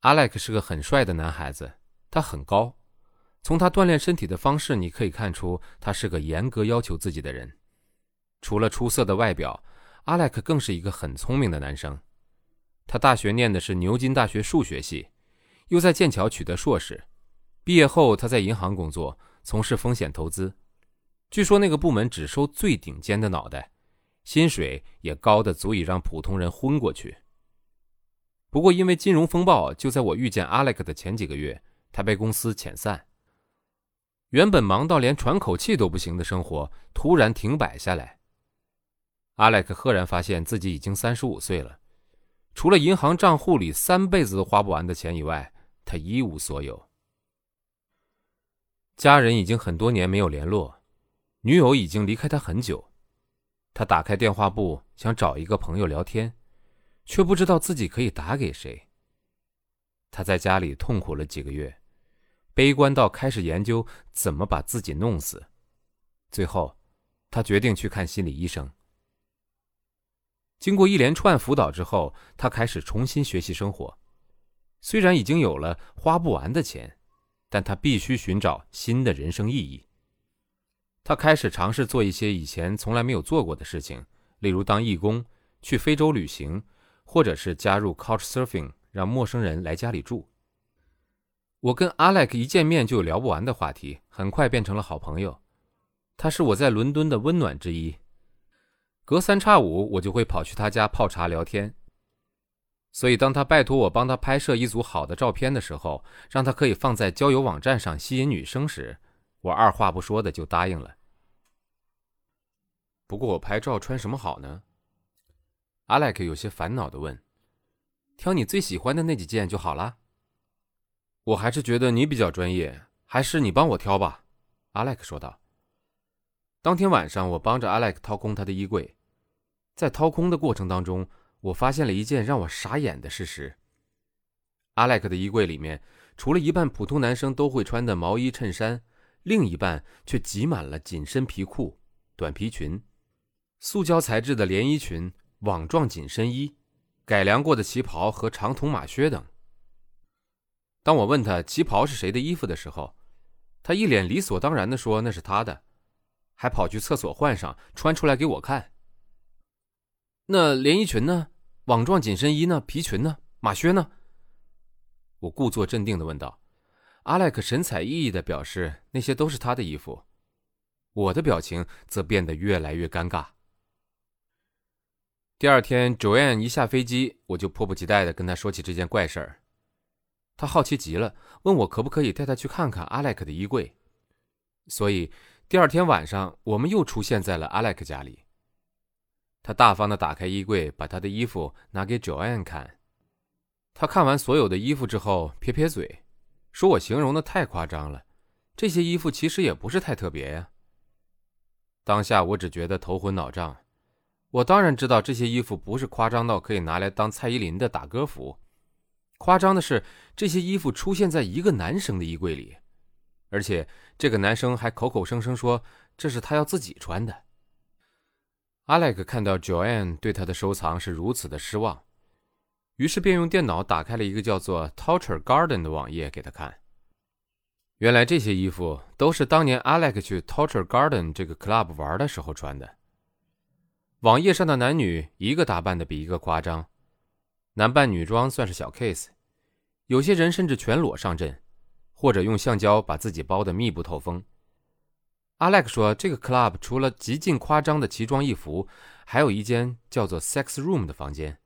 阿莱克是个很帅的男孩子，他很高。从他锻炼身体的方式，你可以看出他是个严格要求自己的人。除了出色的外表，阿莱克更是一个很聪明的男生。他大学念的是牛津大学数学系，又在剑桥取得硕士。毕业后，他在银行工作，从事风险投资。据说那个部门只收最顶尖的脑袋，薪水也高的足以让普通人昏过去。不过，因为金融风暴，就在我遇见阿莱克的前几个月，他被公司遣散。原本忙到连喘口气都不行的生活，突然停摆下来。阿莱克赫然发现自己已经三十五岁了，除了银行账户里三辈子都花不完的钱以外，他一无所有。家人已经很多年没有联络，女友已经离开他很久。他打开电话簿，想找一个朋友聊天，却不知道自己可以打给谁。他在家里痛苦了几个月。悲观到开始研究怎么把自己弄死，最后，他决定去看心理医生。经过一连串辅导之后，他开始重新学习生活。虽然已经有了花不完的钱，但他必须寻找新的人生意义。他开始尝试做一些以前从来没有做过的事情，例如当义工、去非洲旅行，或者是加入 Couchsurfing，让陌生人来家里住。我跟阿莱克一见面就有聊不完的话题，很快变成了好朋友。他是我在伦敦的温暖之一，隔三差五我就会跑去他家泡茶聊天。所以当他拜托我帮他拍摄一组好的照片的时候，让他可以放在交友网站上吸引女生时，我二话不说的就答应了。不过我拍照穿什么好呢？阿莱克有些烦恼的问：“挑你最喜欢的那几件就好了。”我还是觉得你比较专业，还是你帮我挑吧。”阿莱克说道。当天晚上，我帮着阿莱克掏空他的衣柜，在掏空的过程当中，我发现了一件让我傻眼的事实：阿莱克的衣柜里面，除了一半普通男生都会穿的毛衣衬衫，另一半却挤满了紧身皮裤、短皮裙、塑胶材质的连衣裙、网状紧身衣、改良过的旗袍和长筒马靴等。当我问他旗袍是谁的衣服的时候，他一脸理所当然的说那是他的，还跑去厕所换上穿出来给我看。那连衣裙呢？网状紧身衣呢？皮裙呢？马靴呢？我故作镇定的问道。阿莱克神采奕奕的表示那些都是他的衣服，我的表情则变得越来越尴尬。第二天，Joanne 一下飞机，我就迫不及待的跟她说起这件怪事儿。她好奇极了，问我可不可以带她去看看阿莱克的衣柜。所以第二天晚上，我们又出现在了阿莱克家里。他大方的打开衣柜，把他的衣服拿给 Joanne 看。他看完所有的衣服之后，撇撇嘴，说我形容的太夸张了。这些衣服其实也不是太特别呀。当下我只觉得头昏脑胀。我当然知道这些衣服不是夸张到可以拿来当蔡依林的打歌服。夸张的是，这些衣服出现在一个男生的衣柜里，而且这个男生还口口声声说这是他要自己穿的。阿莱克看到 Joanne 对他的收藏是如此的失望，于是便用电脑打开了一个叫做 Torture Garden 的网页给他看。原来这些衣服都是当年阿莱克去 Torture Garden 这个 club 玩的时候穿的。网页上的男女一个打扮的比一个夸张。男扮女装算是小 case，有些人甚至全裸上阵，或者用橡胶把自己包得密不透风。阿莱克说，这个 club 除了极尽夸张的奇装异服，还有一间叫做 sex room 的房间。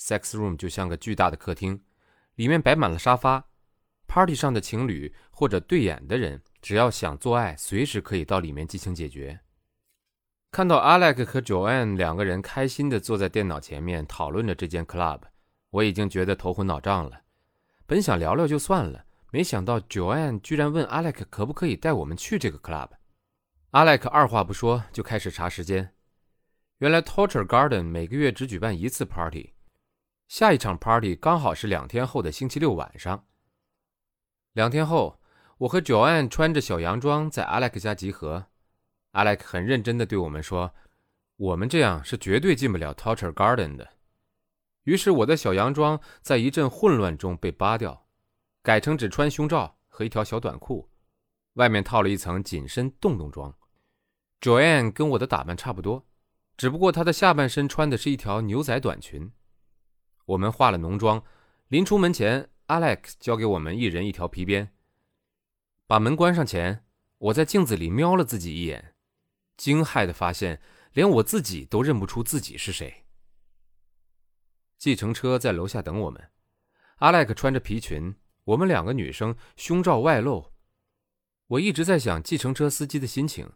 sex room 就像个巨大的客厅，里面摆满了沙发。party 上的情侣或者对眼的人，只要想做爱，随时可以到里面进行解决。看到阿莱克和 Joanne 两个人开心地坐在电脑前面讨论着这间 club。我已经觉得头昏脑胀了，本想聊聊就算了，没想到 Joanne 居然问阿莱克可不可以带我们去这个 club。阿莱克二话不说就开始查时间。原来 Torture Garden 每个月只举办一次 party，下一场 party 刚好是两天后的星期六晚上。两天后，我和 Joanne 穿着小洋装在阿莱克家集合。阿莱克很认真地对我们说：“我们这样是绝对进不了 Torture Garden 的。”于是我的小洋装在一阵混乱中被扒掉，改成只穿胸罩和一条小短裤，外面套了一层紧身洞洞装。Joanne 跟我的打扮差不多，只不过她的下半身穿的是一条牛仔短裙。我们化了浓妆，临出门前，Alex 交给我们一人一条皮鞭。把门关上前，我在镜子里瞄了自己一眼，惊骇的发现，连我自己都认不出自己是谁。计程车在楼下等我们，阿莱克穿着皮裙，我们两个女生胸罩外露。我一直在想计程车司机的心情，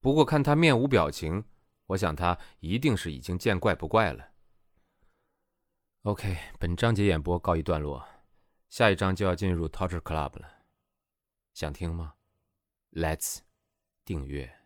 不过看他面无表情，我想他一定是已经见怪不怪了。OK，本章节演播告一段落，下一章就要进入 Torture Club 了，想听吗？Let's 订阅。